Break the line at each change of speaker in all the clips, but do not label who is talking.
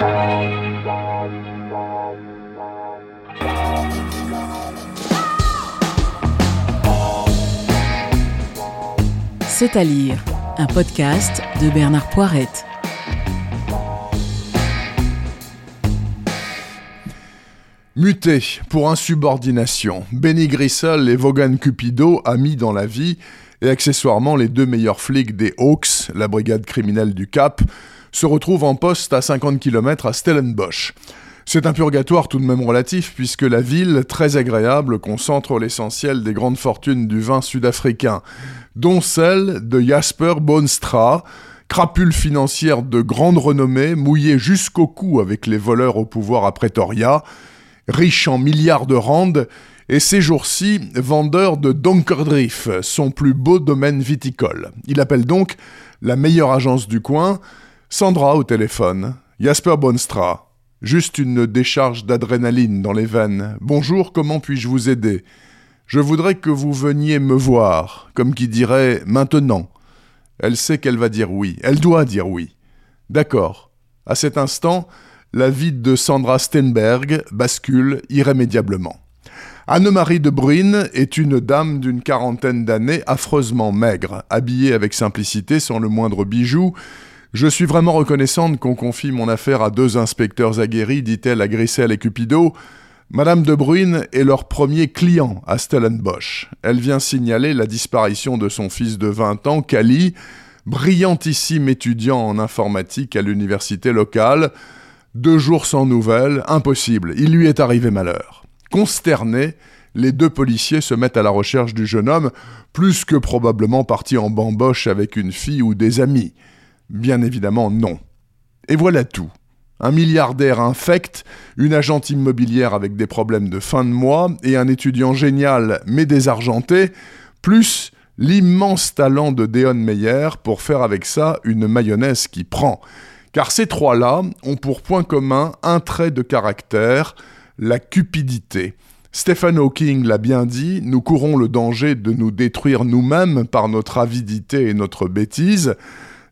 C'est à lire, un podcast de Bernard Poirette.
Muté pour insubordination, Benny Grissel et Vaughan Cupido, amis dans la vie, et accessoirement les deux meilleurs flics des Hawks, la brigade criminelle du Cap, se retrouvent en poste à 50 km à Stellenbosch. C'est un purgatoire tout de même relatif puisque la ville, très agréable, concentre l'essentiel des grandes fortunes du vin sud-africain, dont celle de Jasper Boonstra, crapule financière de grande renommée, mouillée jusqu'au cou avec les voleurs au pouvoir à Pretoria, riche en milliards de rands, et ces jours-ci vendeur de Donkerdrift, son plus beau domaine viticole. Il appelle donc la meilleure agence du coin, Sandra au téléphone, Jasper Bonstra, juste une décharge d'adrénaline dans les veines. Bonjour, comment puis-je vous aider? Je voudrais que vous veniez me voir, comme qui dirait maintenant. Elle sait qu'elle va dire oui, elle doit dire oui. D'accord. À cet instant, la vie de Sandra Steinberg bascule irrémédiablement. Anne-Marie de Bruyne est une dame d'une quarantaine d'années affreusement maigre, habillée avec simplicité sans le moindre bijou. Je suis vraiment reconnaissante qu'on confie mon affaire à deux inspecteurs aguerris, dit-elle à Grissel et Cupido. Madame de Bruyne est leur premier client à Stellenbosch. Elle vient signaler la disparition de son fils de 20 ans, Cali, brillantissime étudiant en informatique à l'université locale. Deux jours sans nouvelles, impossible, il lui est arrivé malheur. Consternés, les deux policiers se mettent à la recherche du jeune homme, plus que probablement parti en bamboche avec une fille ou des amis. Bien évidemment, non. Et voilà tout. Un milliardaire infect, une agente immobilière avec des problèmes de fin de mois et un étudiant génial mais désargenté, plus l'immense talent de Deon Meyer pour faire avec ça une mayonnaise qui prend. Car ces trois-là ont pour point commun un trait de caractère, la cupidité. Stephen Hawking l'a bien dit, nous courons le danger de nous détruire nous-mêmes par notre avidité et notre bêtise.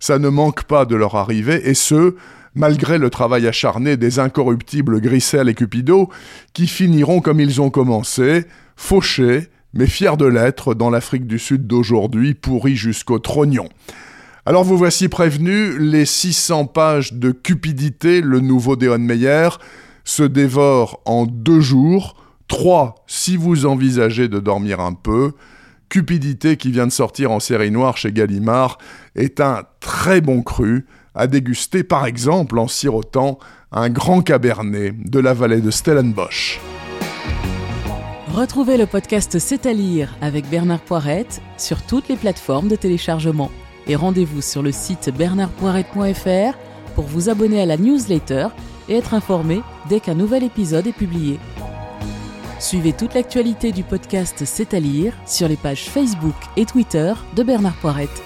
Ça ne manque pas de leur arriver, et ce, malgré le travail acharné des incorruptibles Grissel et Cupido, qui finiront comme ils ont commencé, fauchés, mais fiers de l'être dans l'Afrique du Sud d'aujourd'hui, pourris jusqu'au trognon. Alors vous voici prévenus, les 600 pages de cupidité, le nouveau Deon Meyer, se dévore en deux jours, trois si vous envisagez de dormir un peu. Cupidité qui vient de sortir en série noire chez Gallimard est un très bon cru à déguster par exemple en sirotant un grand cabernet de la vallée de Stellenbosch.
Retrouvez le podcast C'est à lire avec Bernard Poirette sur toutes les plateformes de téléchargement et rendez-vous sur le site bernardpoirette.fr pour vous abonner à la newsletter et être informé dès qu'un nouvel épisode est publié. Suivez toute l'actualité du podcast C'est à lire sur les pages Facebook et Twitter de Bernard Poirette.